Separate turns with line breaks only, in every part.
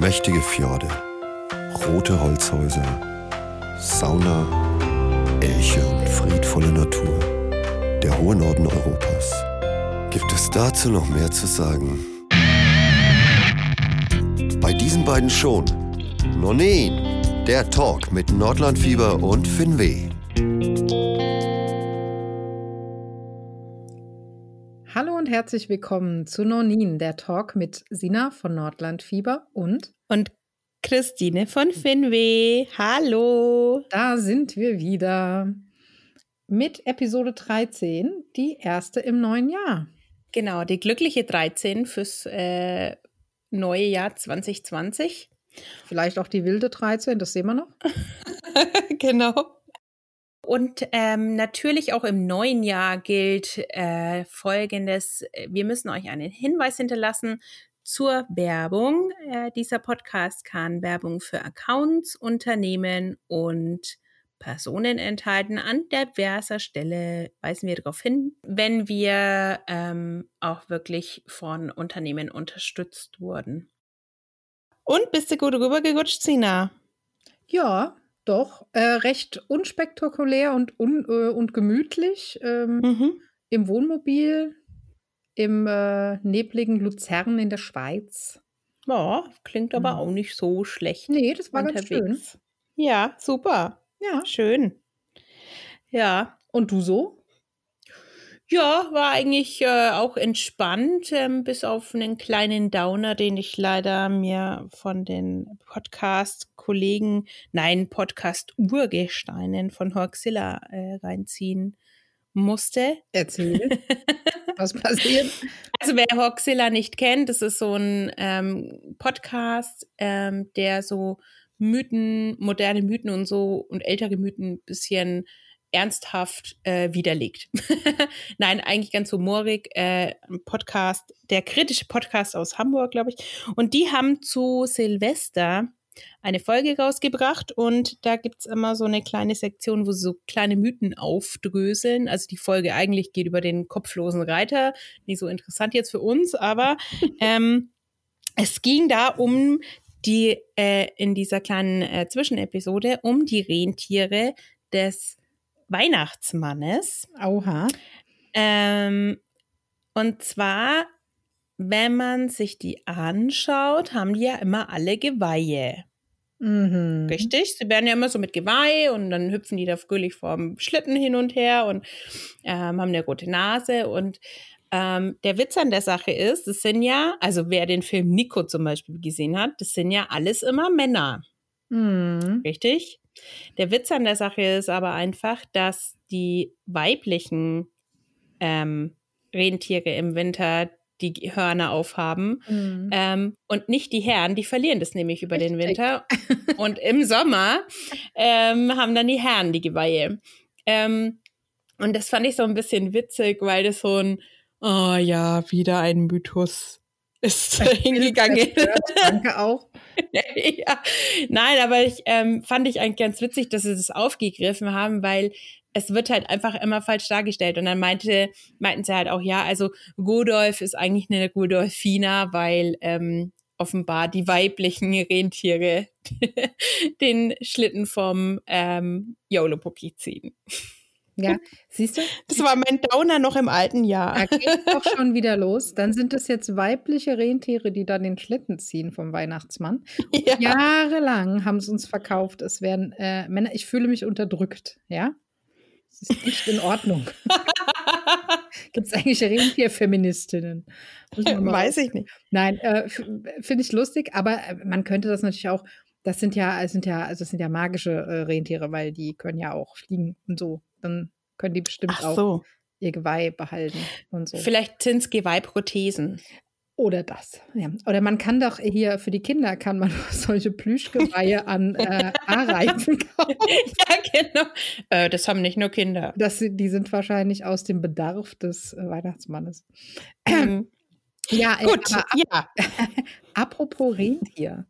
Mächtige Fjorde, rote Holzhäuser, Sauna, Elche und friedvolle Natur. Der hohe Norden Europas. Gibt es dazu noch mehr zu sagen? Bei diesen beiden schon. Nonin, der Talk mit Nordlandfieber und Finweh.
Herzlich willkommen zu Nonin, der Talk mit Sina von Nordlandfieber und
und Christine von Finweh. Hallo.
Da sind wir wieder mit Episode 13, die erste im neuen Jahr.
Genau, die glückliche 13 fürs äh, neue Jahr 2020.
Vielleicht auch die wilde 13, das sehen wir noch.
genau. Und ähm, natürlich auch im neuen Jahr gilt äh, Folgendes. Wir müssen euch einen Hinweis hinterlassen zur Werbung. Äh, dieser Podcast kann Werbung für Accounts, Unternehmen und Personen enthalten. An diverser Stelle weisen wir darauf hin, wenn wir ähm, auch wirklich von Unternehmen unterstützt wurden. Und bist du gut rübergerutscht, Sina?
Ja, doch, äh, recht unspektakulär und, un, äh, und gemütlich. Ähm, mhm. Im Wohnmobil, im äh, nebligen Luzern in der Schweiz.
Ja, klingt aber mhm. auch nicht so schlecht.
Nee, das war unterwegs. ganz schön.
Ja, super. Ja. Schön. Ja.
Und du so?
Ja, war eigentlich äh, auch entspannt, ähm, bis auf einen kleinen Downer, den ich leider mir von den Podcast-Kollegen, nein, Podcast-Urgesteinen von Horxilla äh, reinziehen musste.
Erzähl. Was passiert?
Also wer Horxilla nicht kennt, das ist so ein ähm, Podcast, ähm, der so Mythen, moderne Mythen und so und ältere Mythen ein bisschen ernsthaft äh, widerlegt. Nein, eigentlich ganz humorig. Äh, ein Podcast, der kritische Podcast aus Hamburg, glaube ich. Und die haben zu Silvester eine Folge rausgebracht und da gibt es immer so eine kleine Sektion, wo sie so kleine Mythen aufdröseln. Also die Folge eigentlich geht über den kopflosen Reiter. Nicht so interessant jetzt für uns, aber ähm, es ging da um die äh, in dieser kleinen äh, Zwischenepisode um die Rentiere des Weihnachtsmannes.
Oha.
Ähm, und zwar, wenn man sich die anschaut, haben die ja immer alle Geweihe. Mhm. Richtig? Sie werden ja immer so mit Geweih und dann hüpfen die da fröhlich vorm Schlitten hin und her und ähm, haben eine rote Nase. Und ähm, der Witz an der Sache ist, das sind ja, also wer den Film Nico zum Beispiel gesehen hat, das sind ja alles immer Männer. Mhm. Richtig? Der Witz an der Sache ist aber einfach, dass die weiblichen ähm, Rentiere im Winter die Hörner aufhaben mhm. ähm, und nicht die Herren, die verlieren das nämlich über Richtig. den Winter. und im Sommer ähm, haben dann die Herren die Geweihe. Ähm, und das fand ich so ein bisschen witzig, weil das so ein, oh ja, wieder ein Mythos ist hingegangen.
Danke auch.
ja. Nein, aber ich ähm, fand ich eigentlich ganz witzig, dass sie das aufgegriffen haben, weil es wird halt einfach immer falsch dargestellt. Und dann meinte, meinten sie halt auch, ja, also Godolf ist eigentlich eine Godolfina, weil ähm, offenbar die weiblichen Rentiere den Schlitten vom ähm, Yolo-Puppy ziehen.
Ja, siehst du?
Das war mein Downer noch im alten Jahr.
Da geht es doch schon wieder los. Dann sind es jetzt weibliche Rentiere, die dann den Schlitten ziehen vom Weihnachtsmann. Ja. Jahrelang haben sie uns verkauft, es werden äh, Männer. Ich fühle mich unterdrückt, ja? Das ist nicht in Ordnung. Gibt es eigentlich Rentierfeministinnen?
Weiß ich nicht.
Nein, äh, finde ich lustig, aber äh, man könnte das natürlich auch. Das sind ja, sind ja, also das sind ja magische äh, Rentiere, weil die können ja auch fliegen und so dann können die bestimmt so. auch ihr Geweih behalten und so.
Vielleicht sind es Geweihprothesen.
Oder das, ja. Oder man kann doch hier für die Kinder kann man solche Plüschgeweihe an äh, A-Reifen kaufen.
ja, genau. Äh, das haben nicht nur Kinder.
Das, die sind wahrscheinlich aus dem Bedarf des äh, Weihnachtsmannes. Mhm. Ja, gut. Ap ja. apropos Rentier.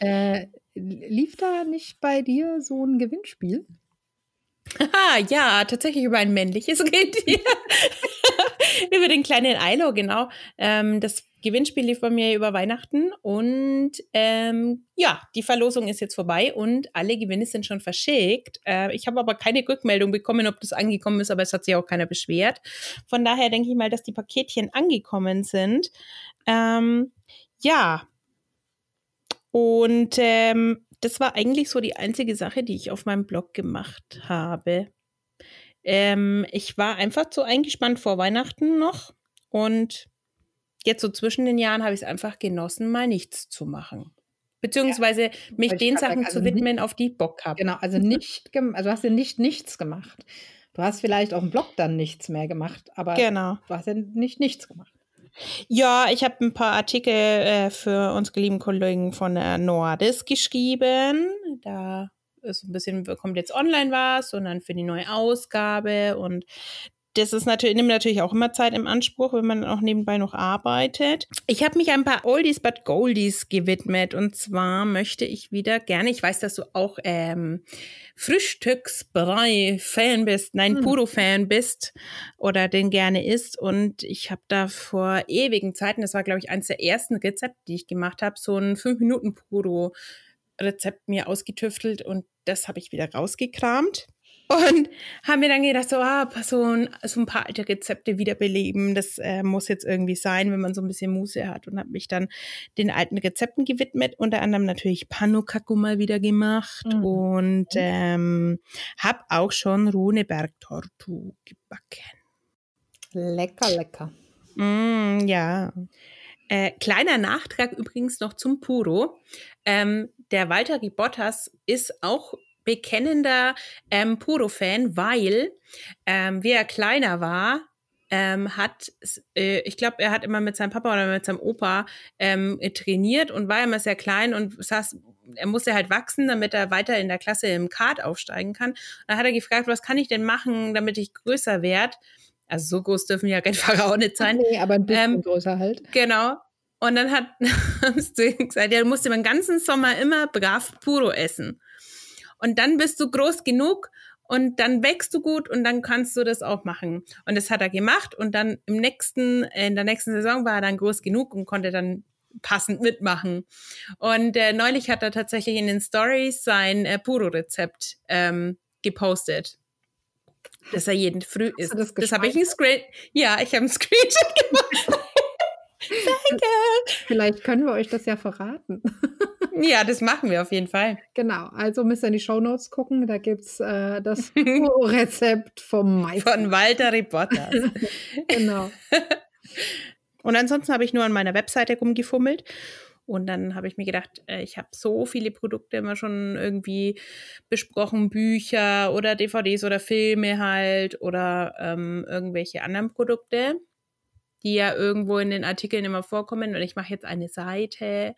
Äh, lief da nicht bei dir so ein Gewinnspiel?
Haha, ja, tatsächlich über ein männliches Rentier. über den kleinen Eilo, genau. Ähm, das Gewinnspiel lief bei mir über Weihnachten und ähm, ja, die Verlosung ist jetzt vorbei und alle Gewinne sind schon verschickt. Äh, ich habe aber keine Rückmeldung bekommen, ob das angekommen ist, aber es hat sich auch keiner beschwert. Von daher denke ich mal, dass die Paketchen angekommen sind. Ähm, ja. Und ähm, das war eigentlich so die einzige Sache, die ich auf meinem Blog gemacht habe. Ähm, ich war einfach so eingespannt vor Weihnachten noch und jetzt so zwischen den Jahren habe ich es einfach genossen, mal nichts zu machen. Beziehungsweise ja, mich den Sachen sagen, also zu widmen, nicht, auf die ich Bock habe.
Genau, also nicht, also hast du nicht nichts gemacht. Du hast vielleicht auf dem Blog dann nichts mehr gemacht, aber genau. du hast ja nicht nichts gemacht.
Ja, ich habe ein paar Artikel äh, für unsere lieben Kollegen von der Nordis geschrieben. Da ist ein bisschen, kommt jetzt online was und dann für die neue Ausgabe und das ist natürlich, nimmt natürlich auch immer Zeit im Anspruch, wenn man auch nebenbei noch arbeitet. Ich habe mich ein paar Oldies but Goldies gewidmet und zwar möchte ich wieder gerne, ich weiß, dass du auch ähm, Frühstücksbrei-Fan bist, nein, hm. Puro-Fan bist oder den gerne isst und ich habe da vor ewigen Zeiten, das war glaube ich eines der ersten Rezepte, die ich gemacht habe, so ein 5-Minuten-Puro Rezept mir ausgetüftelt und das habe ich wieder rausgekramt. Und haben mir dann gedacht, so, ah, so ein, so ein paar alte Rezepte wiederbeleben. Das äh, muss jetzt irgendwie sein, wenn man so ein bisschen Muße hat. Und habe mich dann den alten Rezepten gewidmet. Unter anderem natürlich Panokaku mal wieder gemacht. Mhm. Und ähm, habe auch schon Runeberg-Tortu gebacken.
Lecker, lecker.
Mm, ja. Äh, kleiner Nachtrag übrigens noch zum Puro. Ähm, der Walter Bottas ist auch bekennender ähm, Puro-Fan, weil ähm, wie er kleiner war, ähm, hat, äh, ich glaube, er hat immer mit seinem Papa oder mit seinem Opa ähm, trainiert und war immer sehr klein und saß, er musste halt wachsen, damit er weiter in der Klasse im Kart aufsteigen kann. Und dann hat er gefragt, was kann ich denn machen, damit ich größer werde? Also so groß dürfen ja Rennfahrer auch nicht sein.
Nee, aber ein bisschen ähm, größer halt.
Genau. Und dann hat gesagt, ja, du musst den ganzen Sommer immer brav Puro essen. Und dann bist du groß genug und dann wächst du gut und dann kannst du das auch machen. Und das hat er gemacht und dann im nächsten, in der nächsten Saison war er dann groß genug und konnte dann passend mitmachen. Und äh, neulich hat er tatsächlich in den Stories sein äh, Puro-Rezept ähm, gepostet. Dass er jeden früh isst. Das, das habe ich ein Screen. Ja, ich habe einen Screenshot gemacht.
Danke. Vielleicht können wir euch das ja verraten.
Ja, das machen wir auf jeden Fall.
Genau, also müsst ihr in die Shownotes gucken, da gibt es äh, das Rezept vom Meister.
Von Walter Reporter.
genau.
Und ansonsten habe ich nur an meiner Webseite rumgefummelt. Und dann habe ich mir gedacht, äh, ich habe so viele Produkte immer schon irgendwie besprochen, Bücher oder DVDs oder Filme halt oder ähm, irgendwelche anderen Produkte die ja irgendwo in den Artikeln immer vorkommen. Und ich mache jetzt eine Seite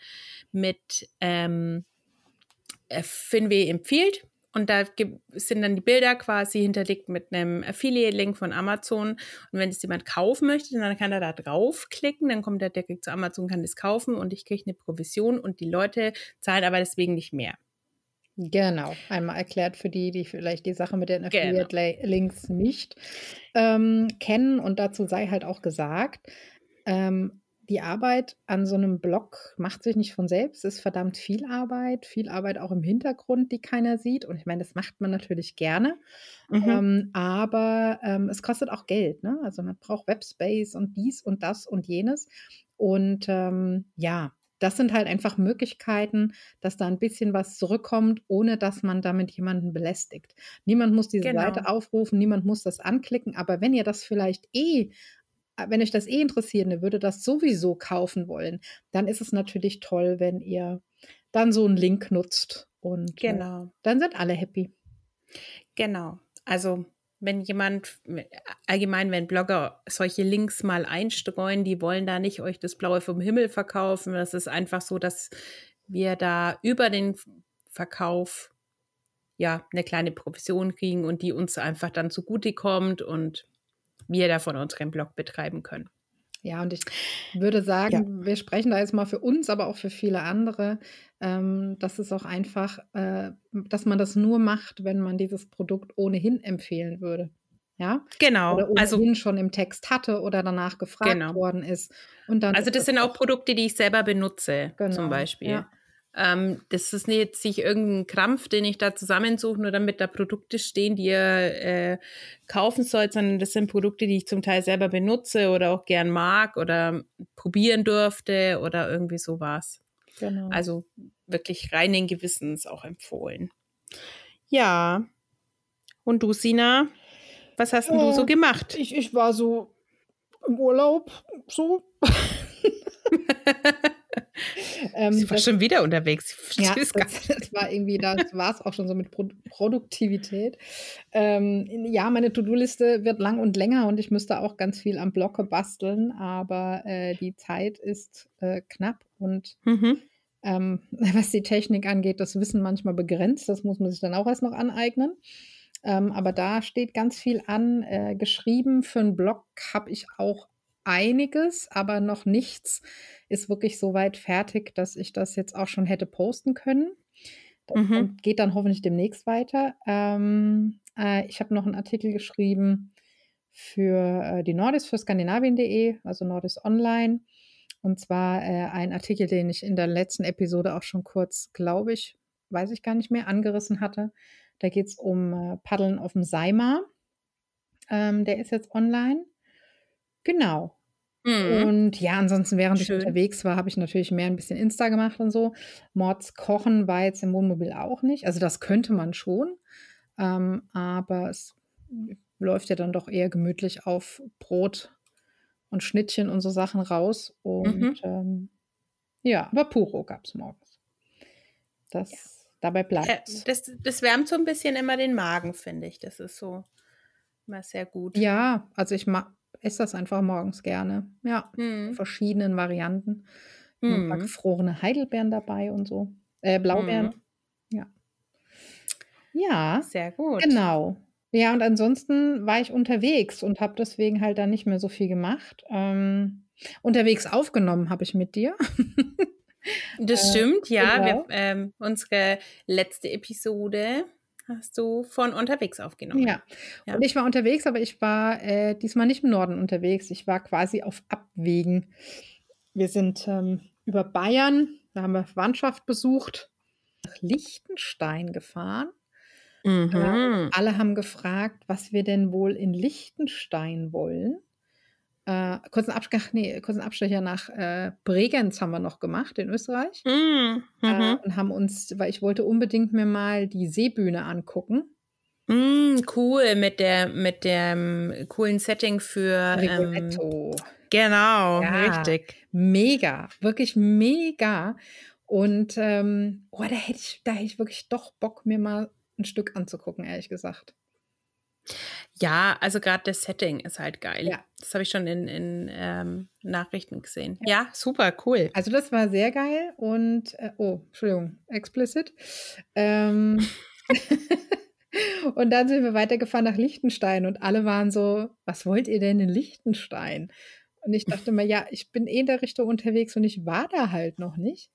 mit ähm, äh, Finweh empfiehlt. Und da sind dann die Bilder quasi hinterlegt mit einem Affiliate-Link von Amazon. Und wenn es jemand kaufen möchte, dann kann er da draufklicken, dann kommt er direkt zu Amazon, kann das kaufen und ich kriege eine Provision und die Leute zahlen aber deswegen nicht mehr.
Genau, einmal erklärt für die, die vielleicht die Sache mit den genau. Affiliate-Links nicht ähm, kennen. Und dazu sei halt auch gesagt, ähm, die Arbeit an so einem Blog macht sich nicht von selbst, ist verdammt viel Arbeit, viel Arbeit auch im Hintergrund, die keiner sieht. Und ich meine, das macht man natürlich gerne, mhm. ähm, aber ähm, es kostet auch Geld. Ne? Also man braucht Webspace und dies und das und jenes. Und ähm, ja, das sind halt einfach Möglichkeiten, dass da ein bisschen was zurückkommt, ohne dass man damit jemanden belästigt. Niemand muss diese genau. Seite aufrufen, niemand muss das anklicken, aber wenn ihr das vielleicht eh äh, wenn euch das eh interessiert, ihr würde das sowieso kaufen wollen, dann ist es natürlich toll, wenn ihr dann so einen Link nutzt und
äh, genau.
Dann sind alle happy.
Genau. Also wenn jemand, allgemein, wenn Blogger solche Links mal einstreuen, die wollen da nicht euch das Blaue vom Himmel verkaufen. Das ist einfach so, dass wir da über den Verkauf ja eine kleine Provision kriegen und die uns einfach dann zugutekommt und wir davon unseren Blog betreiben können.
Ja, und ich würde sagen, ja. wir sprechen da jetzt mal für uns, aber auch für viele andere. Ähm, das ist auch einfach, äh, dass man das nur macht, wenn man dieses Produkt ohnehin empfehlen würde. Ja,
genau.
Oder also schon im Text hatte oder danach gefragt genau. worden ist.
Und dann also das sind auch Produkte, die ich selber benutze, genau. zum Beispiel. Ja. Ähm, das ist nicht jetzt sich irgendein Krampf, den ich da zusammensuche, nur damit da Produkte stehen, die ihr äh, kaufen sollt, sondern das sind Produkte, die ich zum Teil selber benutze oder auch gern mag oder probieren durfte oder irgendwie sowas. Genau. Also wirklich reinen Gewissens auch empfohlen. Ja. Und du, Sina, was hast denn du so gemacht?
Ich, ich war so im Urlaub, so.
ähm, Sie war das, schon wieder unterwegs.
Ja, das, das, war irgendwie, das war es auch schon so mit Pro Produktivität. Ähm, ja, meine To-Do-Liste wird lang und länger und ich müsste auch ganz viel am Blocke basteln, aber äh, die Zeit ist äh, knapp und mhm. ähm, was die Technik angeht, das Wissen manchmal begrenzt. Das muss man sich dann auch erst noch aneignen. Ähm, aber da steht ganz viel an. Äh, geschrieben für einen Blog habe ich auch einiges, aber noch nichts ist wirklich so weit fertig, dass ich das jetzt auch schon hätte posten können. Das mhm. geht dann hoffentlich demnächst weiter. Ähm, äh, ich habe noch einen Artikel geschrieben für äh, die Nordis, für skandinavien.de, also Nordis Online. Und zwar äh, ein Artikel, den ich in der letzten Episode auch schon kurz, glaube ich, weiß ich gar nicht mehr, angerissen hatte. Da geht es um äh, Paddeln auf dem Seimer. Ähm, der ist jetzt online. Genau. Mhm. Und ja, ansonsten, während Schön. ich unterwegs war, habe ich natürlich mehr ein bisschen Insta gemacht und so. Mords Kochen war jetzt im Wohnmobil auch nicht. Also das könnte man schon. Ähm, aber es läuft ja dann doch eher gemütlich auf Brot und Schnittchen und so Sachen raus. Und mhm. ähm, ja, aber Puro gab es morgens. Das ja. dabei bleibt
äh, das, das wärmt so ein bisschen immer den Magen, finde ich. Das ist so immer sehr gut.
Ja, also ich mag esse das einfach morgens gerne. Ja, mhm. verschiedenen Varianten. Mhm. Ein paar gefrorene Heidelbeeren dabei und so. Äh, Blaubeeren. Mhm. Ja. Ja.
Sehr gut.
Genau. Ja, und ansonsten war ich unterwegs und habe deswegen halt dann nicht mehr so viel gemacht. Ähm, unterwegs aufgenommen habe ich mit dir.
das äh, stimmt, ja. Genau. Wir, ähm, unsere letzte Episode hast du von unterwegs aufgenommen.
Ja. ja. Und ich war unterwegs, aber ich war äh, diesmal nicht im Norden unterwegs. Ich war quasi auf Abwägen. Wir sind ähm, über Bayern, da haben wir Verwandtschaft besucht, nach Liechtenstein gefahren. Mhm. Äh, alle haben gefragt, was wir denn wohl in Liechtenstein wollen. Äh, kurzen, Abstecher, nee, kurzen Abstecher nach äh, Bregenz haben wir noch gemacht in Österreich. Mm, äh, mhm. und haben uns, weil ich wollte unbedingt mir mal die Seebühne angucken.
Mm, cool, mit der mit dem coolen Setting für
Rigoletto.
Ähm, genau, ja, richtig.
Mega, wirklich mega. Und ähm, oh, da hätte ich, da hätte ich wirklich doch Bock, mir mal ein Stück anzugucken, ehrlich gesagt.
Ja, also gerade das Setting ist halt geil. Ja. Das habe ich schon in, in ähm, Nachrichten gesehen. Ja. ja. super, cool.
Also das war sehr geil und, äh, oh, Entschuldigung, explicit. Ähm, und dann sind wir weitergefahren nach Liechtenstein und alle waren so, was wollt ihr denn in Liechtenstein? Und ich dachte mir, ja, ich bin eh in der Richtung unterwegs und ich war da halt noch nicht.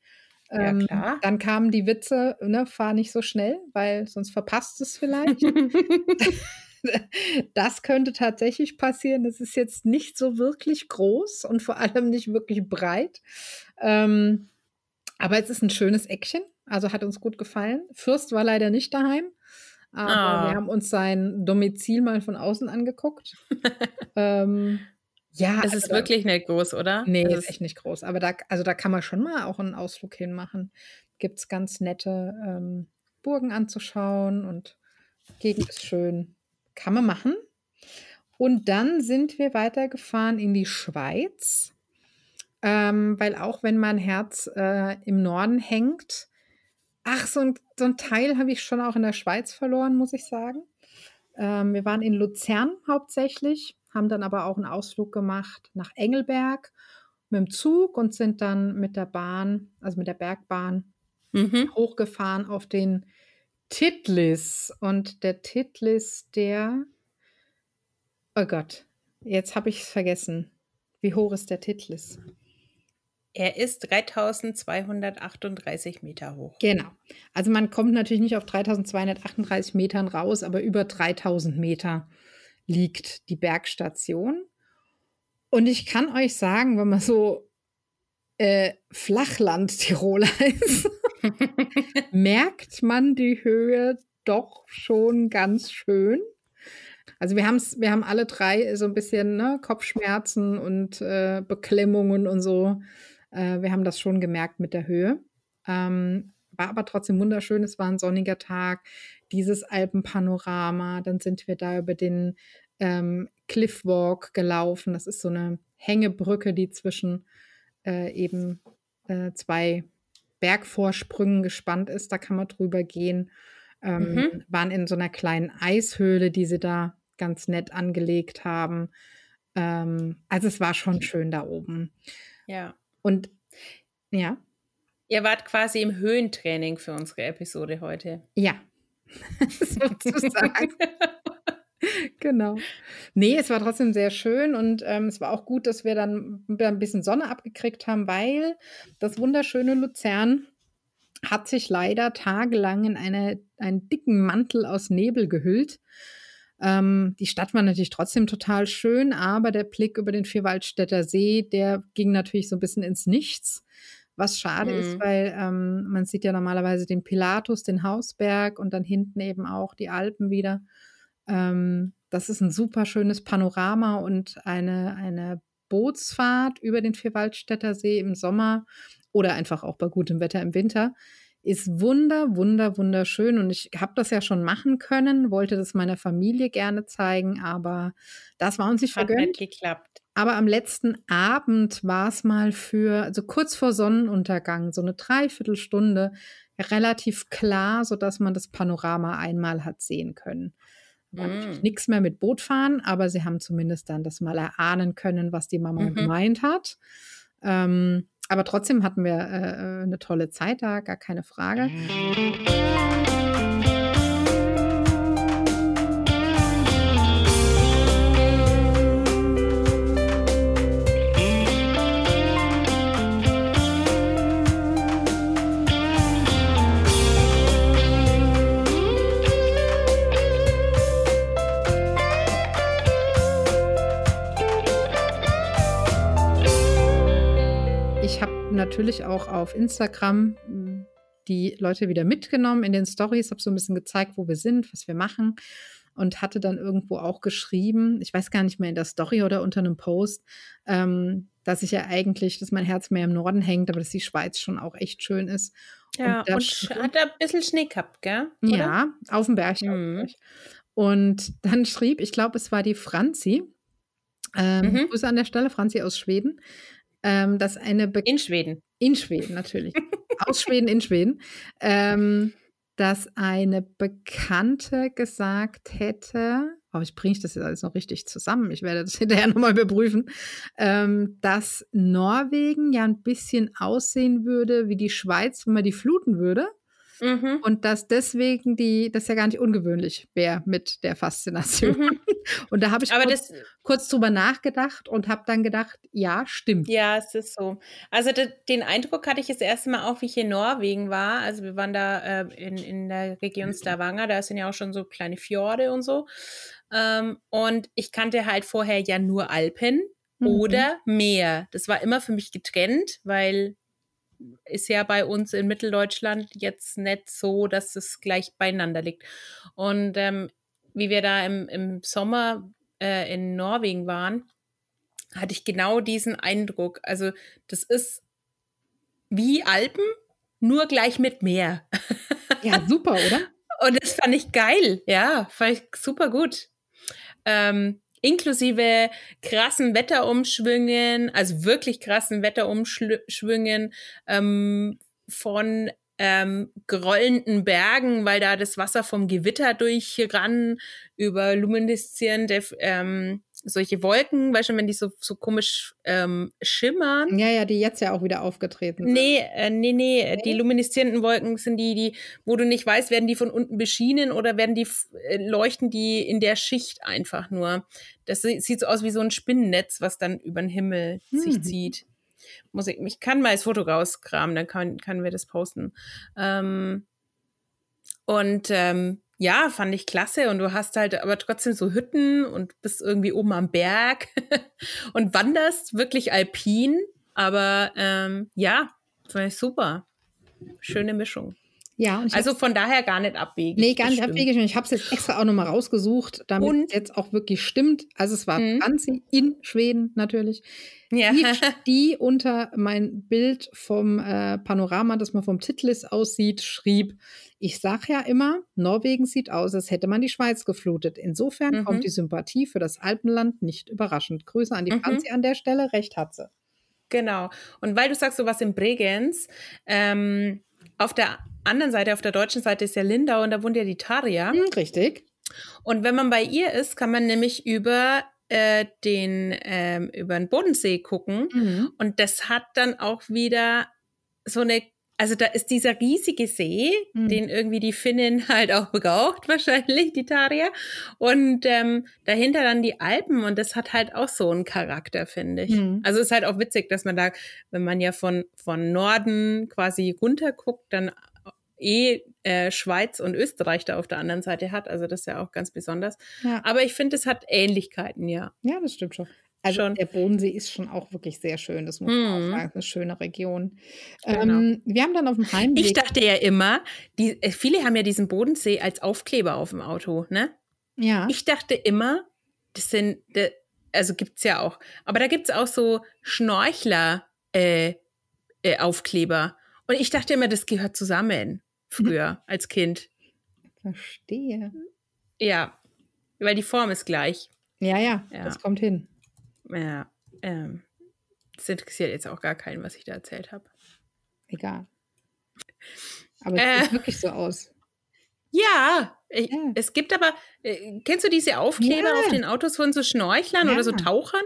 Ja, ähm, klar. Dann kamen die Witze, ne, fahr nicht so schnell, weil sonst verpasst es vielleicht. das könnte tatsächlich passieren. Das ist jetzt nicht so wirklich groß und vor allem nicht wirklich breit. Ähm, aber es ist ein schönes Eckchen. Also hat uns gut gefallen. Fürst war leider nicht daheim. Aber oh. wir haben uns sein Domizil mal von außen angeguckt. ähm,
ja, es also ist wirklich nicht groß, oder?
Nee, also ist echt nicht groß. Aber da, also da kann man schon mal auch einen Ausflug hinmachen. Gibt es ganz nette ähm, Burgen anzuschauen und Gegend ist schön. Kann man machen. Und dann sind wir weitergefahren in die Schweiz, ähm, weil auch wenn mein Herz äh, im Norden hängt, ach, so ein, so ein Teil habe ich schon auch in der Schweiz verloren, muss ich sagen. Ähm, wir waren in Luzern hauptsächlich, haben dann aber auch einen Ausflug gemacht nach Engelberg mit dem Zug und sind dann mit der Bahn, also mit der Bergbahn, mhm. hochgefahren auf den Titlis. Und der Titlis, der. Oh Gott, jetzt habe ich es vergessen. Wie hoch ist der Titlis?
Er ist 3238 Meter hoch.
Genau. Also man kommt natürlich nicht auf 3238 Metern raus, aber über 3000 Meter liegt die Bergstation. Und ich kann euch sagen, wenn man so äh, Flachland-Tiroler ist, merkt man die Höhe doch schon ganz schön. Also wir, haben's, wir haben alle drei so ein bisschen ne, Kopfschmerzen und äh, Beklemmungen und so. Äh, wir haben das schon gemerkt mit der Höhe. Ähm, war aber trotzdem wunderschön. Es war ein sonniger Tag. Dieses Alpenpanorama. Dann sind wir da über den ähm, Cliffwalk gelaufen. Das ist so eine Hängebrücke, die zwischen äh, eben äh, zwei Bergvorsprüngen gespannt ist. Da kann man drüber gehen. Ähm, mhm. Waren in so einer kleinen Eishöhle, die sie da ganz nett angelegt haben. Ähm, also es war schon schön da oben.
Ja.
Und ja.
Ihr wart quasi im Höhentraining für unsere Episode heute.
Ja, sozusagen. genau. Nee, es war trotzdem sehr schön und ähm, es war auch gut, dass wir dann ein bisschen Sonne abgekriegt haben, weil das wunderschöne Luzern hat sich leider tagelang in eine, einen dicken Mantel aus Nebel gehüllt. Ähm, die Stadt war natürlich trotzdem total schön, aber der Blick über den Vierwaldstätter See, der ging natürlich so ein bisschen ins Nichts. Was schade mhm. ist, weil ähm, man sieht ja normalerweise den Pilatus, den Hausberg und dann hinten eben auch die Alpen wieder. Ähm, das ist ein super schönes Panorama und eine, eine Bootsfahrt über den Vierwaldstätter See im Sommer oder einfach auch bei gutem Wetter im Winter ist wunder, wunder, wunderschön. Und ich habe das ja schon machen können, wollte das meiner Familie gerne zeigen, aber das war uns nicht Hat vergönnt.
Nicht geklappt.
Aber am letzten Abend war es mal für, also kurz vor Sonnenuntergang, so eine Dreiviertelstunde, relativ klar, sodass man das Panorama einmal hat sehen können. Mm. nichts mehr mit Boot fahren, aber sie haben zumindest dann das mal erahnen können, was die Mama mhm. gemeint hat. Ähm, aber trotzdem hatten wir äh, eine tolle Zeit da, gar keine Frage. Natürlich auch auf Instagram hm, die Leute wieder mitgenommen in den Stories, habe so ein bisschen gezeigt, wo wir sind, was wir machen und hatte dann irgendwo auch geschrieben, ich weiß gar nicht mehr in der Story oder unter einem Post, ähm, dass ich ja eigentlich, dass mein Herz mehr im Norden hängt, aber dass die Schweiz schon auch echt schön ist.
Ja, und, und hat ein bisschen Schnee gehabt, gell?
Oder? Ja, auf dem Berg. Mhm. Und dann schrieb, ich glaube, es war die Franzi, ähm, mhm. Grüße an der Stelle, Franzi aus Schweden, ähm, dass eine
Be in Schweden.
In Schweden, natürlich. Aus Schweden, in Schweden. Ähm, dass eine Bekannte gesagt hätte, aber ich bringe das jetzt alles noch richtig zusammen, ich werde das hinterher nochmal überprüfen, ähm, dass Norwegen ja ein bisschen aussehen würde wie die Schweiz, wenn man die fluten würde. Mhm. Und dass deswegen die, das ja gar nicht ungewöhnlich wäre mit der Faszination. Mhm. Und da habe ich kurz, das, kurz, drüber nachgedacht und habe dann gedacht, ja, stimmt.
Ja, es ist so. Also de, den Eindruck hatte ich das erste Mal auch, wie ich in Norwegen war. Also wir waren da äh, in, in der Region Stavanger, da sind ja auch schon so kleine Fjorde und so. Ähm, und ich kannte halt vorher ja nur Alpen mhm. oder Meer. Das war immer für mich getrennt, weil ist ja bei uns in Mitteldeutschland jetzt nicht so, dass es gleich beieinander liegt. Und ähm, wie wir da im, im Sommer äh, in Norwegen waren, hatte ich genau diesen Eindruck. Also das ist wie Alpen, nur gleich mit Meer.
Ja, super, oder?
Und das fand ich geil. Ja, fand ich super gut. Ähm, inklusive krassen Wetterumschwüngen, also wirklich krassen Wetterumschwüngen ähm, von ähm, gerollenden Bergen, weil da das Wasser vom Gewitter durchrann, über lumineszierende ähm, solche Wolken, weißt du, wenn die so, so komisch ähm, schimmern.
Ja, ja, die jetzt ja auch wieder aufgetreten
sind. Nee, äh, nee, nee, okay. die lumineszierenden Wolken sind die, die, wo du nicht weißt, werden die von unten beschienen oder werden die, äh, leuchten die in der Schicht einfach nur. Das sieht so aus wie so ein Spinnennetz, was dann über den Himmel hm. sich zieht. Muss ich, ich kann mal das Foto rauskramen, dann kann, können wir das posten. Ähm, und ähm, ja, fand ich klasse. Und du hast halt aber trotzdem so Hütten und bist irgendwie oben am Berg und wanderst wirklich alpin. Aber ähm, ja, fand ich super. Schöne Mischung.
Ja,
also von daher gar nicht abwegig.
Nee, gar nicht abwegig. Und ich habe es jetzt extra auch nochmal rausgesucht, damit es jetzt auch wirklich stimmt. Also es war mhm. Franzi in Schweden natürlich. Ja. Die, die unter mein Bild vom äh, Panorama, das man vom Titlis aussieht, schrieb, ich sage ja immer, Norwegen sieht aus, als hätte man die Schweiz geflutet. Insofern mhm. kommt die Sympathie für das Alpenland nicht überraschend. Grüße an die mhm. Franzi an der Stelle, recht hat sie.
Genau. Und weil du sagst, so was in Bregenz, ähm, auf der anderen Seite, auf der deutschen Seite ist ja Lindau und da wohnt ja die Taria.
Hm, richtig.
Und wenn man bei ihr ist, kann man nämlich über äh, den ähm, über den Bodensee gucken mhm. und das hat dann auch wieder so eine also da ist dieser riesige See, mhm. den irgendwie die Finnin halt auch braucht, wahrscheinlich, die Taria. Und ähm, dahinter dann die Alpen und das hat halt auch so einen Charakter, finde ich. Mhm. Also ist halt auch witzig, dass man da, wenn man ja von, von Norden quasi runter guckt, dann eh äh, Schweiz und Österreich da auf der anderen Seite hat. Also das ist ja auch ganz besonders. Ja. Aber ich finde, es hat Ähnlichkeiten, ja.
Ja, das stimmt schon. Also schon. der Bodensee ist schon auch wirklich sehr schön. Das muss man auch mhm. sagen. Eine schöne Region. Genau. Ähm, wir haben dann auf dem Heimweg.
Ich dachte ja immer, die, äh, viele haben ja diesen Bodensee als Aufkleber auf dem Auto, ne?
Ja.
Ich dachte immer, das sind, also gibt es ja auch, aber da gibt es auch so Schnorchler äh, äh. Und ich dachte immer, das gehört zusammen früher als Kind.
Verstehe.
Ja, weil die Form ist gleich.
Ja, ja, ja. das kommt hin.
Ja, ähm, das interessiert jetzt auch gar keinen, was ich da erzählt habe.
Egal. Aber es äh, sieht wirklich so aus.
Ja, ich, ja, es gibt aber, äh, kennst du diese Aufkleber ja. auf den Autos von so Schnorchlern ja. oder so Tauchern?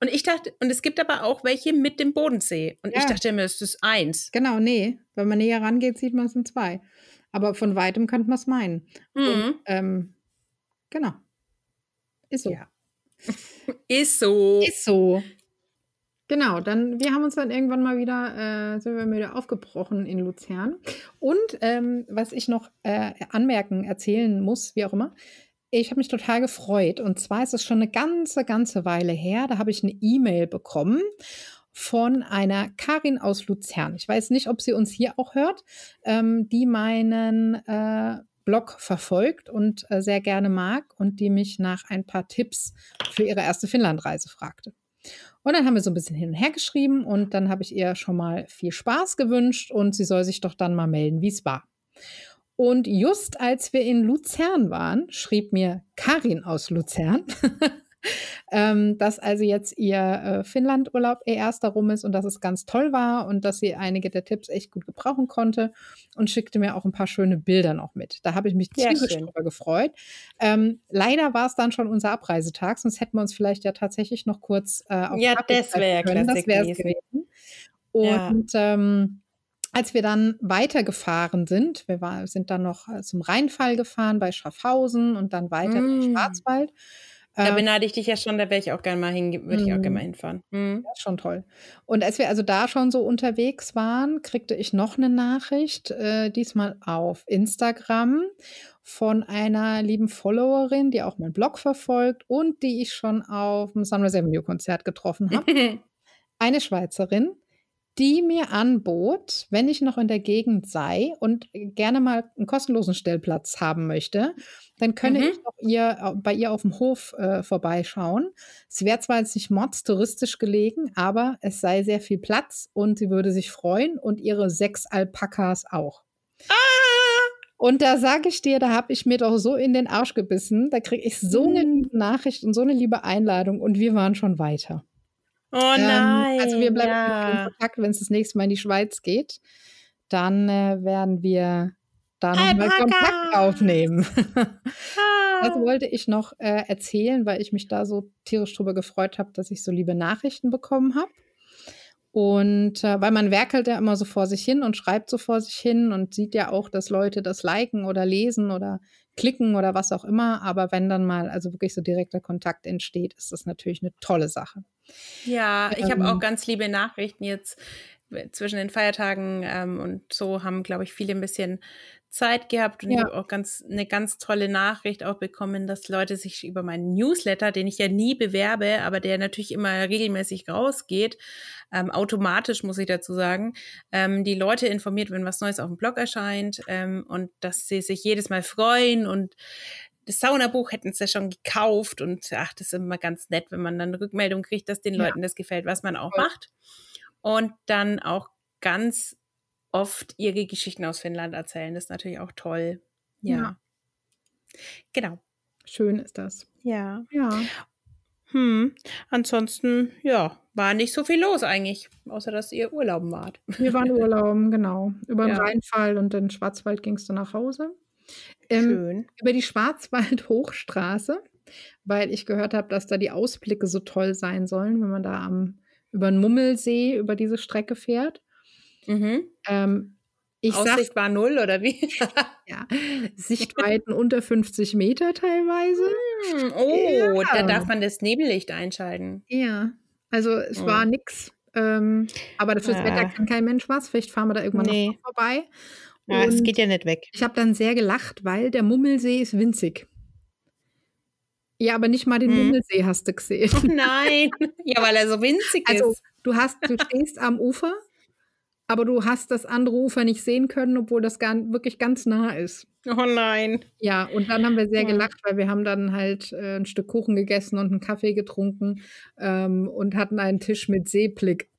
Und ich dachte, und es gibt aber auch welche mit dem Bodensee. Und ich dachte immer, es ist eins.
Genau, nee. Wenn man näher rangeht, sieht man es in zwei. Aber von weitem könnte man es meinen. Mhm. Und, ähm, genau. Ist so. Ja.
Ist so.
Ist so. Genau, dann, wir haben uns dann irgendwann mal wieder, äh, sind wir wieder aufgebrochen in Luzern. Und ähm, was ich noch äh, anmerken, erzählen muss, wie auch immer, ich habe mich total gefreut. Und zwar ist es schon eine ganze, ganze Weile her. Da habe ich eine E-Mail bekommen von einer Karin aus Luzern. Ich weiß nicht, ob sie uns hier auch hört, ähm, die meinen äh, Blog verfolgt und äh, sehr gerne mag und die mich nach ein paar Tipps für ihre erste Finnlandreise fragte. Und dann haben wir so ein bisschen hin und her geschrieben und dann habe ich ihr schon mal viel Spaß gewünscht und sie soll sich doch dann mal melden, wie es war. Und just als wir in Luzern waren, schrieb mir Karin aus Luzern, ähm, dass also jetzt ihr äh, Finnlandurlaub ihr erster rum ist und dass es ganz toll war und dass sie einige der Tipps echt gut gebrauchen konnte und schickte mir auch ein paar schöne Bilder noch mit. Da habe ich mich tierisch drüber gefreut. Ähm, leider war es dann schon unser Abreisetag, sonst hätten wir uns vielleicht ja tatsächlich noch kurz äh,
auf Ja, das wäre
ja Das wäre es gewesen. Und ja. ähm, als wir dann weitergefahren sind, wir war, sind dann noch äh, zum Rheinfall gefahren bei Schaffhausen und dann weiter mm. in Schwarzwald.
Da ähm, beneide ich dich ja schon, da wäre ich auch gerne mal hin, würde ich auch gerne mal mhm. hinfahren.
Mhm. Ja, schon toll. Und als wir also da schon so unterwegs waren, kriegte ich noch eine Nachricht, äh, diesmal auf Instagram von einer lieben Followerin, die auch meinen Blog verfolgt und die ich schon auf dem Sunrise Avenue Konzert getroffen habe. eine Schweizerin, die mir anbot, wenn ich noch in der Gegend sei und gerne mal einen kostenlosen Stellplatz haben möchte, dann könne mhm. ich auch ihr, bei ihr auf dem Hof äh, vorbeischauen. Es wäre zwar jetzt nicht touristisch gelegen, aber es sei sehr viel Platz und sie würde sich freuen und ihre sechs Alpakas auch. Ah! Und da sage ich dir, da habe ich mir doch so in den Arsch gebissen. Da kriege ich so eine mhm. Nachricht und so eine liebe Einladung und wir waren schon weiter.
Oh nein.
Ähm, also wir bleiben ja. in Kontakt, wenn es das nächste Mal in die Schweiz geht. Dann äh, werden wir da nochmal Kontakt aufnehmen. das wollte ich noch äh, erzählen, weil ich mich da so tierisch drüber gefreut habe, dass ich so liebe Nachrichten bekommen habe. Und äh, weil man werkelt ja immer so vor sich hin und schreibt so vor sich hin und sieht ja auch, dass Leute das liken oder lesen oder klicken oder was auch immer. Aber wenn dann mal also wirklich so direkter Kontakt entsteht, ist das natürlich eine tolle Sache.
Ja, ich ähm, habe auch ganz liebe Nachrichten jetzt zwischen den Feiertagen ähm, und so haben, glaube ich, viele ein bisschen Zeit gehabt und ja. ich habe auch ganz eine ganz tolle Nachricht auch bekommen, dass Leute sich über meinen Newsletter, den ich ja nie bewerbe, aber der natürlich immer regelmäßig rausgeht, ähm, automatisch muss ich dazu sagen, ähm, die Leute informiert, wenn was Neues auf dem Blog erscheint ähm, und dass sie sich jedes Mal freuen und das Saunabuch hätten sie ja schon gekauft und ach, das ist immer ganz nett, wenn man dann eine Rückmeldung kriegt, dass den ja. Leuten das gefällt, was man auch macht. Und dann auch ganz oft ihre Geschichten aus Finnland erzählen. Das ist natürlich auch toll. Ja. ja. Genau.
Schön ist das.
Ja. Ja. Hm. Ansonsten, ja, war nicht so viel los eigentlich, außer dass ihr Urlauben wart.
Wir waren Urlauben, genau. Über den ja. Rheinfall und den Schwarzwald gingst du nach Hause. Ähm, Schön. Über die Schwarzwald-Hochstraße, weil ich gehört habe, dass da die Ausblicke so toll sein sollen, wenn man da am, über den Mummelsee über diese Strecke fährt.
Mhm. Ähm, ich Aussicht sag, war null oder wie?
ja, Sichtweiten unter 50 Meter teilweise.
Hm, oh, ja. da darf man das Nebellicht einschalten.
Ja, also es oh. war nix. Ähm, aber fürs ja. Wetter kann kein Mensch was. Vielleicht fahren wir da irgendwann nee. noch vorbei.
Ja, es geht ja nicht weg.
Ich habe dann sehr gelacht, weil der Mummelsee ist winzig. Ja, aber nicht mal den hm. Mummelsee hast du gesehen.
Oh nein. Ja, weil er so winzig also, ist.
Du hast, du stehst am Ufer, aber du hast das andere Ufer nicht sehen können, obwohl das gar, wirklich ganz nah ist.
Oh nein.
Ja, und dann haben wir sehr gelacht, weil wir haben dann halt äh, ein Stück Kuchen gegessen und einen Kaffee getrunken ähm, und hatten einen Tisch mit Seeblick.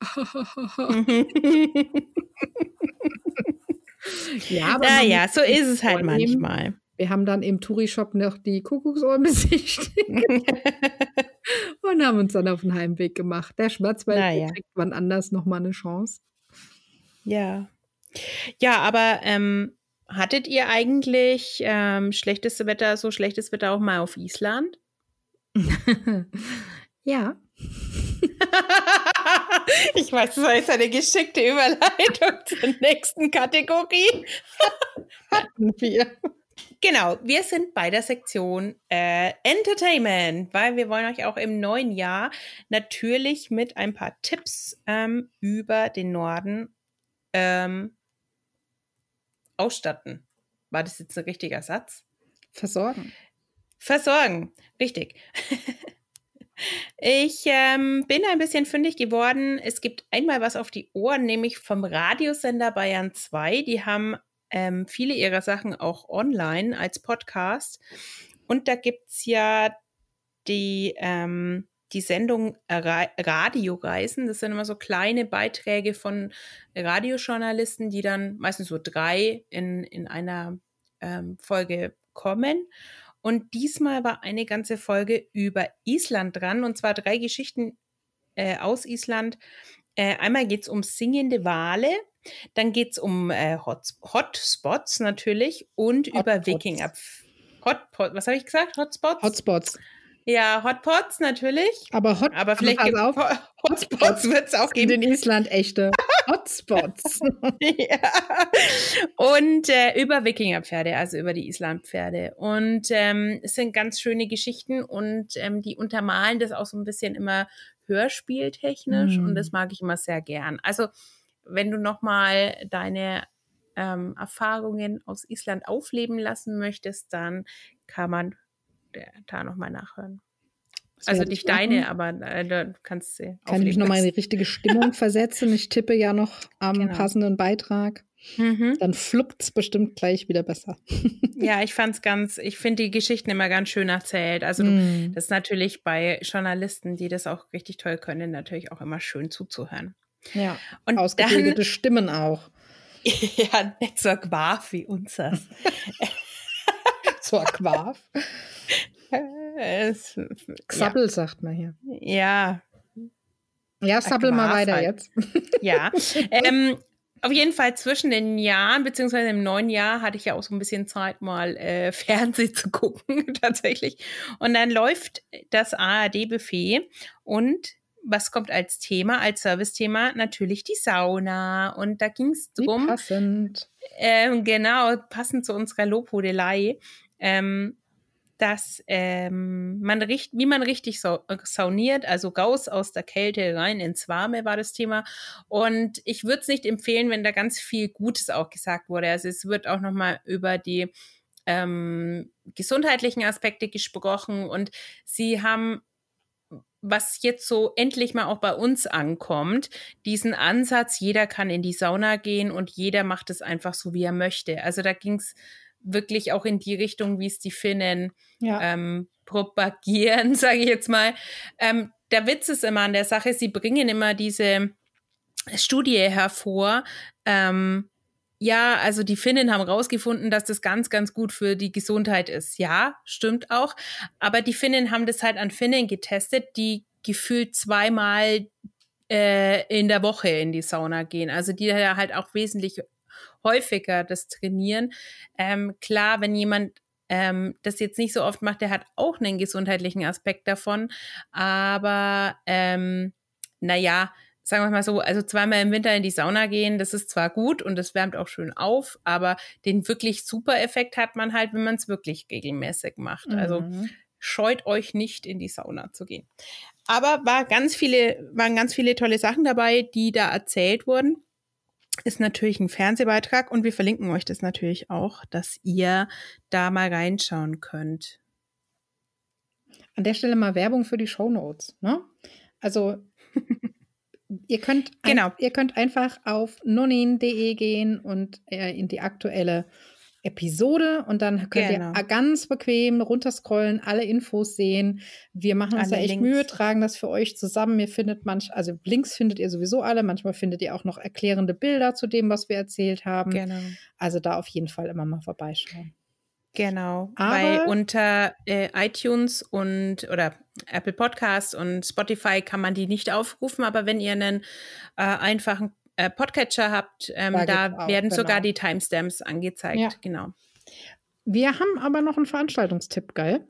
Ja, aber ja, ja, so ist es halt manchmal.
Wir haben dann im Touri-Shop noch die Kuckucksohren besichtigt und haben uns dann auf den Heimweg gemacht. Der Schwarzwald naja. kriegt wann anders nochmal eine Chance.
Ja. Ja, aber ähm, hattet ihr eigentlich ähm, schlechtes Wetter, so schlechtes Wetter auch mal auf Island?
ja.
ich weiß, das war jetzt eine geschickte Überleitung zur nächsten Kategorie. Hatten wir. Genau, wir sind bei der Sektion äh, Entertainment, weil wir wollen euch auch im neuen Jahr natürlich mit ein paar Tipps ähm, über den Norden ähm, ausstatten. War das jetzt ein richtiger Satz?
Versorgen.
Versorgen, richtig. Ich ähm, bin ein bisschen fündig geworden. Es gibt einmal was auf die Ohren, nämlich vom Radiosender Bayern 2. Die haben ähm, viele ihrer Sachen auch online als Podcast. Und da gibt es ja die, ähm, die Sendung Ra Radioreisen. Das sind immer so kleine Beiträge von Radiojournalisten, die dann meistens so drei in, in einer ähm, Folge kommen. Und diesmal war eine ganze Folge über Island dran, und zwar drei Geschichten äh, aus Island. Äh, einmal geht es um singende Wale, dann geht es um äh, Hot Hotspots natürlich und Hotspots. über Wikinger. Hotpot, was habe ich gesagt? Hotspots?
Hotspots.
Ja, Hotpots natürlich.
Aber, Hot,
aber vielleicht gibt auf, Hotspots wird es auch geben.
In Island echte Hotspots.
ja. Und äh, über Wikingerpferde, also über die Islandpferde. Und ähm, es sind ganz schöne Geschichten und ähm, die untermalen das auch so ein bisschen immer hörspieltechnisch mm. und das mag ich immer sehr gern. Also wenn du nochmal deine ähm, Erfahrungen aus Island aufleben lassen möchtest, dann kann man da nochmal nachhören. Also nicht deine, aber äh, du kannst sie.
Kann ich mich nochmal in die richtige Stimmung versetzen. Ich tippe ja noch am genau. passenden Beitrag. Mhm. Dann fluppt es bestimmt gleich wieder besser.
ja, ich fand's ganz, ich finde die Geschichten immer ganz schön erzählt. Also mhm. das ist natürlich bei Journalisten, die das auch richtig toll können, natürlich auch immer schön zuzuhören.
Ja, und ausgebildete dann, Stimmen auch.
ja, nicht so Quaf wie unseres.
So Quaf? Xabbel, ja. sagt man hier.
Ja.
Ja, sabbel mal weiter halt. jetzt.
Ja. ähm, auf jeden Fall zwischen den Jahren, beziehungsweise im neuen Jahr, hatte ich ja auch so ein bisschen Zeit, mal äh, Fernsehen zu gucken, tatsächlich. Und dann läuft das ARD-Buffet und was kommt als Thema, als Servicethema? Natürlich die Sauna. Und da ging es drum.
Passend.
Ähm, genau, passend zu unserer Lobhudelei. Ähm, dass ähm, man richt, wie man richtig sa sauniert, also raus aus der Kälte rein ins Warme war das Thema. Und ich würde es nicht empfehlen, wenn da ganz viel Gutes auch gesagt wurde. Also es wird auch nochmal über die ähm, gesundheitlichen Aspekte gesprochen und sie haben was jetzt so endlich mal auch bei uns ankommt, diesen Ansatz, jeder kann in die Sauna gehen und jeder macht es einfach so, wie er möchte. Also da ging es wirklich auch in die Richtung, wie es die Finnen ja. ähm, propagieren, sage ich jetzt mal. Ähm, der Witz ist immer an der Sache, sie bringen immer diese Studie hervor. Ähm, ja, also die Finnen haben rausgefunden, dass das ganz, ganz gut für die Gesundheit ist. Ja, stimmt auch. Aber die Finnen haben das halt an Finnen getestet, die gefühlt zweimal äh, in der Woche in die Sauna gehen. Also die da halt auch wesentlich häufiger das trainieren. Ähm, klar, wenn jemand ähm, das jetzt nicht so oft macht, der hat auch einen gesundheitlichen Aspekt davon. Aber ähm, naja, sagen wir mal so, also zweimal im Winter in die Sauna gehen, das ist zwar gut und das wärmt auch schön auf, aber den wirklich super Effekt hat man halt, wenn man es wirklich regelmäßig macht. Also mhm. Also scheut euch nicht in die Sauna zu gehen. Aber war ganz viele, waren ganz viele tolle Sachen dabei, die da erzählt wurden ist natürlich ein Fernsehbeitrag und wir verlinken euch das natürlich auch, dass ihr da mal reinschauen könnt.
An der Stelle mal Werbung für die Shownotes. Ne? Also ihr könnt, genau. ein, ihr könnt einfach auf nonin.de gehen und äh, in die aktuelle Episode und dann könnt genau. ihr ganz bequem runterscrollen, alle Infos sehen. Wir machen uns alle da echt Links. Mühe, tragen das für euch zusammen. Ihr findet manch, also Links findet ihr sowieso alle, manchmal findet ihr auch noch erklärende Bilder zu dem, was wir erzählt haben. Genau. Also da auf jeden Fall immer mal vorbeischauen.
Genau, Aber weil unter äh, iTunes und oder Apple Podcasts und Spotify kann man die nicht aufrufen, aber wenn ihr einen äh, einfachen äh, Podcatcher habt, ähm, da, da werden genau. sogar die Timestamps angezeigt. Ja. Genau.
Wir haben aber noch einen Veranstaltungstipp, geil.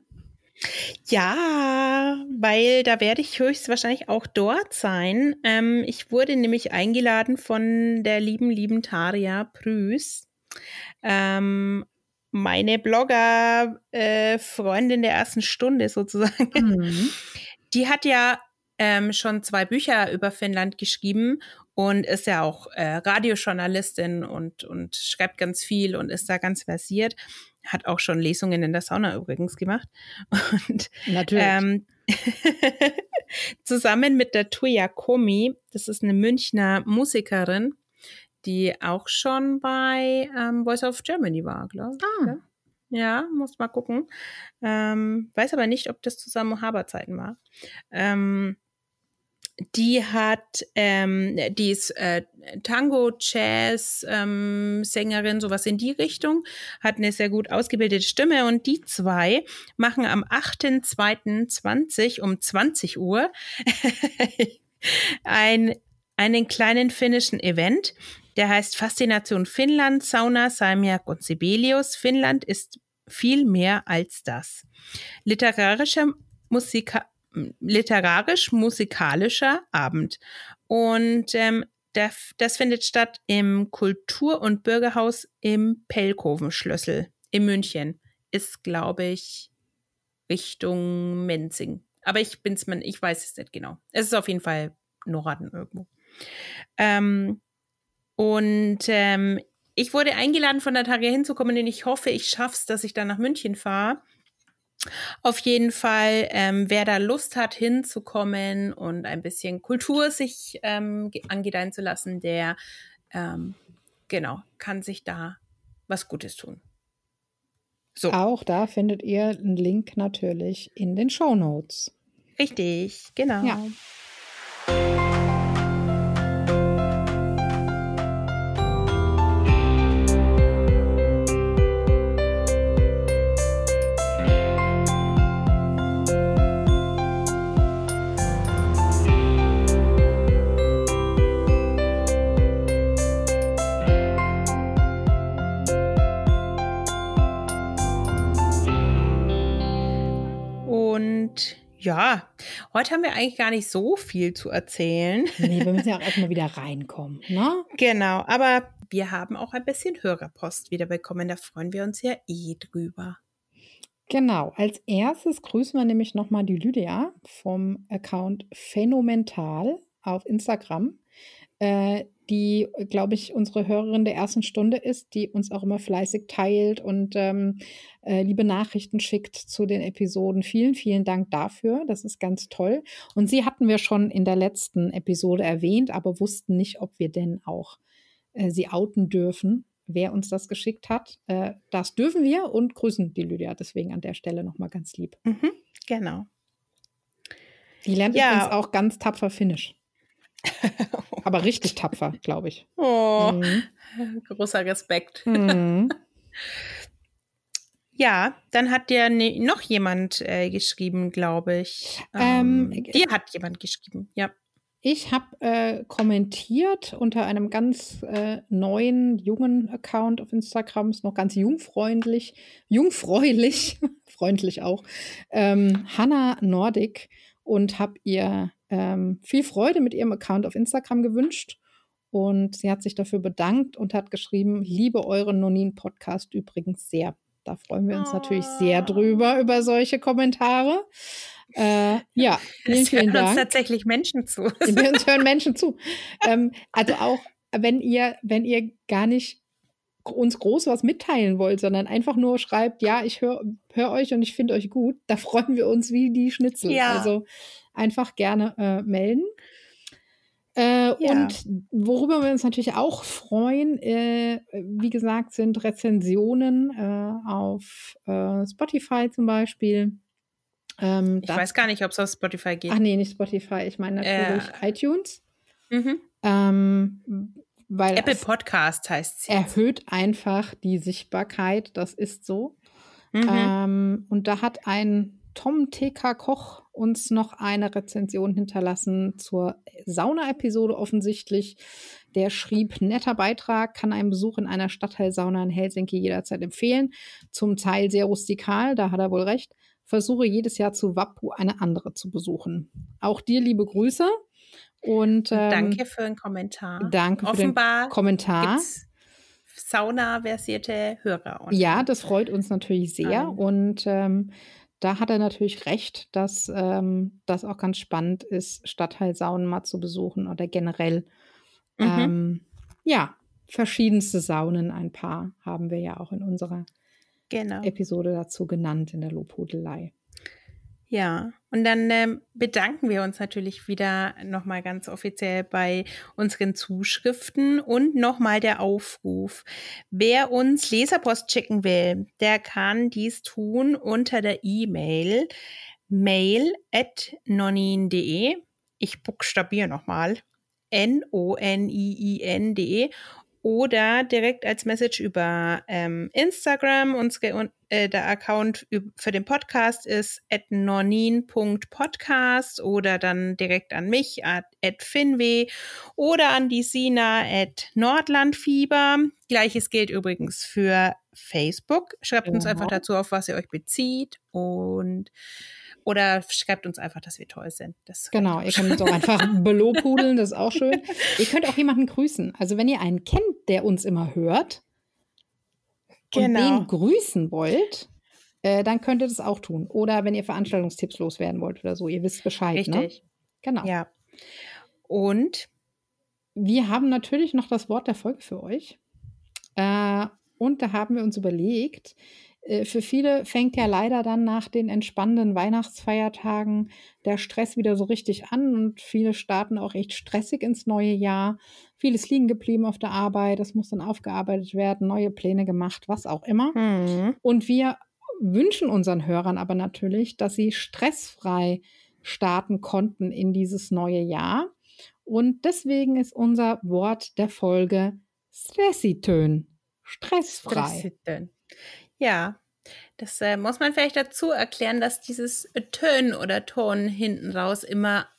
Ja, weil da werde ich höchstwahrscheinlich auch dort sein. Ähm, ich wurde nämlich eingeladen von der lieben, lieben Taria Prüß. Ähm, meine Blogger-Freundin äh, der ersten Stunde sozusagen. Mhm. Die hat ja ähm, schon zwei Bücher über Finnland geschrieben und ist ja auch äh, Radiojournalistin und, und schreibt ganz viel und ist da ganz versiert. Hat auch schon Lesungen in der Sauna übrigens gemacht. Und, Natürlich. Ähm, zusammen mit der Tuya Komi, das ist eine Münchner Musikerin, die auch schon bei ähm, Voice of Germany war, glaube ich. Ah. Ja, muss mal gucken. Ähm, weiß aber nicht, ob das zusammen Haberzeiten war. Ähm, die hat, ähm, die ist äh, Tango, Jazz, ähm, sowas in die Richtung, hat eine sehr gut ausgebildete Stimme und die zwei machen am 8.2.20 um 20 Uhr ein, einen kleinen finnischen Event. Der heißt Faszination Finnland, Sauna, Salmiak und Sibelius. Finnland ist viel mehr als das. Literarische Musika literarisch-musikalischer Abend. Und ähm, der, das findet statt im Kultur- und Bürgerhaus im Pellkovenschlüssel in München. Ist, glaube ich, Richtung Menzing. Aber ich bin's man, ich weiß es nicht genau. Es ist auf jeden Fall Norden irgendwo. Ähm, und ähm, ich wurde eingeladen, von der Tage hinzukommen, und ich hoffe, ich schaffe es, dass ich dann nach München fahre. Auf jeden Fall, ähm, wer da Lust hat, hinzukommen und ein bisschen Kultur sich ähm, angedeihen zu lassen, der ähm, genau kann sich da was Gutes tun.
So. Auch da findet ihr einen Link natürlich in den Show Notes.
Richtig, genau. Ja. Heute haben wir eigentlich gar nicht so viel zu erzählen.
Nee, wir müssen ja auch erstmal wieder reinkommen, ne?
Genau, aber wir haben auch ein bisschen Hörerpost wieder bekommen. Da freuen wir uns ja eh drüber.
Genau, als erstes grüßen wir nämlich nochmal die Lydia vom Account Phänomental auf Instagram, äh, die, glaube ich, unsere Hörerin der ersten Stunde ist, die uns auch immer fleißig teilt und ähm, äh, liebe Nachrichten schickt zu den Episoden. Vielen, vielen Dank dafür. Das ist ganz toll. Und sie hatten wir schon in der letzten Episode erwähnt, aber wussten nicht, ob wir denn auch äh, sie outen dürfen wer uns das geschickt hat. Äh, das dürfen wir und grüßen die Lydia deswegen an der Stelle nochmal ganz lieb.
Mhm, genau.
Die lernt ja. übrigens auch ganz tapfer Finnisch. Aber richtig tapfer, glaube ich.
Oh, mhm. großer Respekt. Mhm. Ja, dann hat dir ne, noch jemand äh, geschrieben, glaube ich. Ähm, ähm, dir hat jemand geschrieben, ja.
Ich habe äh, kommentiert unter einem ganz äh, neuen, jungen Account auf Instagram, ist noch ganz jungfreundlich, jungfräulich, freundlich auch, ähm, Hannah Nordic und habe ihr ähm, viel Freude mit ihrem Account auf Instagram gewünscht. Und sie hat sich dafür bedankt und hat geschrieben, liebe euren Nonin-Podcast übrigens sehr. Da freuen wir uns oh. natürlich sehr drüber, über solche Kommentare. Äh, ja,
vielen, vielen hören Dank. uns tatsächlich Menschen zu.
Wir uns hören Menschen zu. Ähm, also auch, wenn ihr, wenn ihr gar nicht uns groß was mitteilen wollt, sondern einfach nur schreibt, ja, ich höre hör euch und ich finde euch gut, da freuen wir uns wie die Schnitzel. Ja. Also einfach gerne äh, melden. Äh, ja. Und worüber wir uns natürlich auch freuen, äh, wie gesagt, sind Rezensionen äh, auf äh, Spotify zum Beispiel.
Ähm, ich weiß gar nicht, ob es auf Spotify geht.
Ach nee, nicht Spotify. Ich meine natürlich äh, iTunes. Mhm. Ähm, weil
Apple Podcast heißt
sie. Erhöht einfach die Sichtbarkeit, das ist so. Mhm. Ähm, und da hat ein Tom TK Koch uns noch eine Rezension hinterlassen zur Sauna-Episode offensichtlich. Der schrieb, netter Beitrag, kann einen Besuch in einer Stadtteilsauna in Helsinki jederzeit empfehlen. Zum Teil sehr rustikal, da hat er wohl recht versuche jedes Jahr zu Wappu eine andere zu besuchen. Auch dir liebe Grüße. Und ähm,
danke für den Kommentar.
Danke
Offenbar
für den Kommentar.
Sauna-versierte Hörer.
Ja, das freut uns natürlich sehr. Um. Und ähm, da hat er natürlich recht, dass ähm, das auch ganz spannend ist, Stadtteilsaunen mal zu besuchen oder generell. Mhm. Ähm, ja, verschiedenste Saunen, ein paar haben wir ja auch in unserer genau. Episode dazu genannt in der Lobhudelei.
Ja, und dann ähm, bedanken wir uns natürlich wieder nochmal ganz offiziell bei unseren Zuschriften und nochmal der Aufruf. Wer uns Leserpost schicken will, der kann dies tun unter der E-Mail mail at nonin.de. Ich buchstabiere nochmal. N-O-N-I-I-N.de oder direkt als Message über ähm, Instagram. Unsere, äh, der Account für den Podcast ist nonin.podcast oder dann direkt an mich at, at finwe oder an die Sina at nordlandfieber. Gleiches gilt übrigens für Facebook. Schreibt uns einfach dazu, auf was ihr euch bezieht und oder schreibt uns einfach, dass wir toll sind. Das
genau, ihr könnt uns auch einfach belobhudeln, das ist auch schön. Ihr könnt auch jemanden grüßen. Also wenn ihr einen kennt, der uns immer hört genau. und den grüßen wollt, äh, dann könnt ihr das auch tun. Oder wenn ihr Veranstaltungstipps loswerden wollt oder so, ihr wisst Bescheid. Ne? Richtig. Ne?
Genau. Ja. Und
wir haben natürlich noch das Wort der Folge für euch. Äh, und da haben wir uns überlegt, für viele fängt ja leider dann nach den entspannenden Weihnachtsfeiertagen der Stress wieder so richtig an und viele starten auch echt stressig ins neue Jahr. Vieles liegen geblieben auf der Arbeit, das muss dann aufgearbeitet werden, neue Pläne gemacht, was auch immer. Mhm. Und wir wünschen unseren Hörern aber natürlich, dass sie stressfrei starten konnten in dieses neue Jahr. Und deswegen ist unser Wort der Folge Stressitön. Stressfrei. Stressitön.
Ja, das äh, muss man vielleicht dazu erklären, dass dieses Tön oder Ton hinten raus immer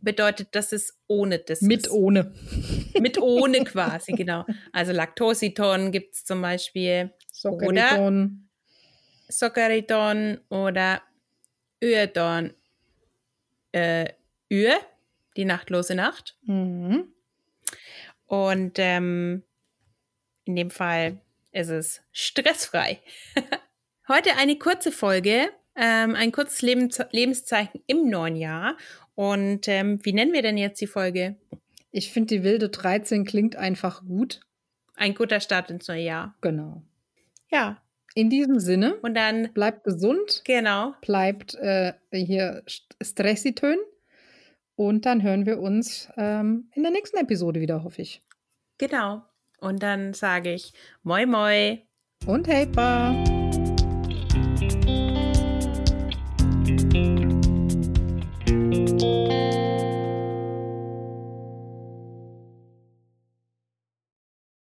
bedeutet, dass es ohne das
Mit ist. ohne.
Mit ohne quasi, genau. Also Laktositon gibt es zum Beispiel. Sockeriton. Oder oder Ödon. Äh, Ö, die nachtlose Nacht. Mhm. Und ähm, in dem Fall ist es stressfrei. Heute eine kurze Folge, ähm, ein kurzes Lebens Lebenszeichen im neuen Jahr. Und ähm, wie nennen wir denn jetzt die Folge?
Ich finde, die wilde 13 klingt einfach gut.
Ein guter Start ins neue Jahr.
Genau.
Ja.
In diesem Sinne.
Und dann.
Bleibt gesund.
Genau.
Bleibt äh, hier stressitön. Und dann hören wir uns ähm, in der nächsten Episode wieder, hoffe ich.
Genau. Und dann sage ich Moi Moi.
Und Hey Pa.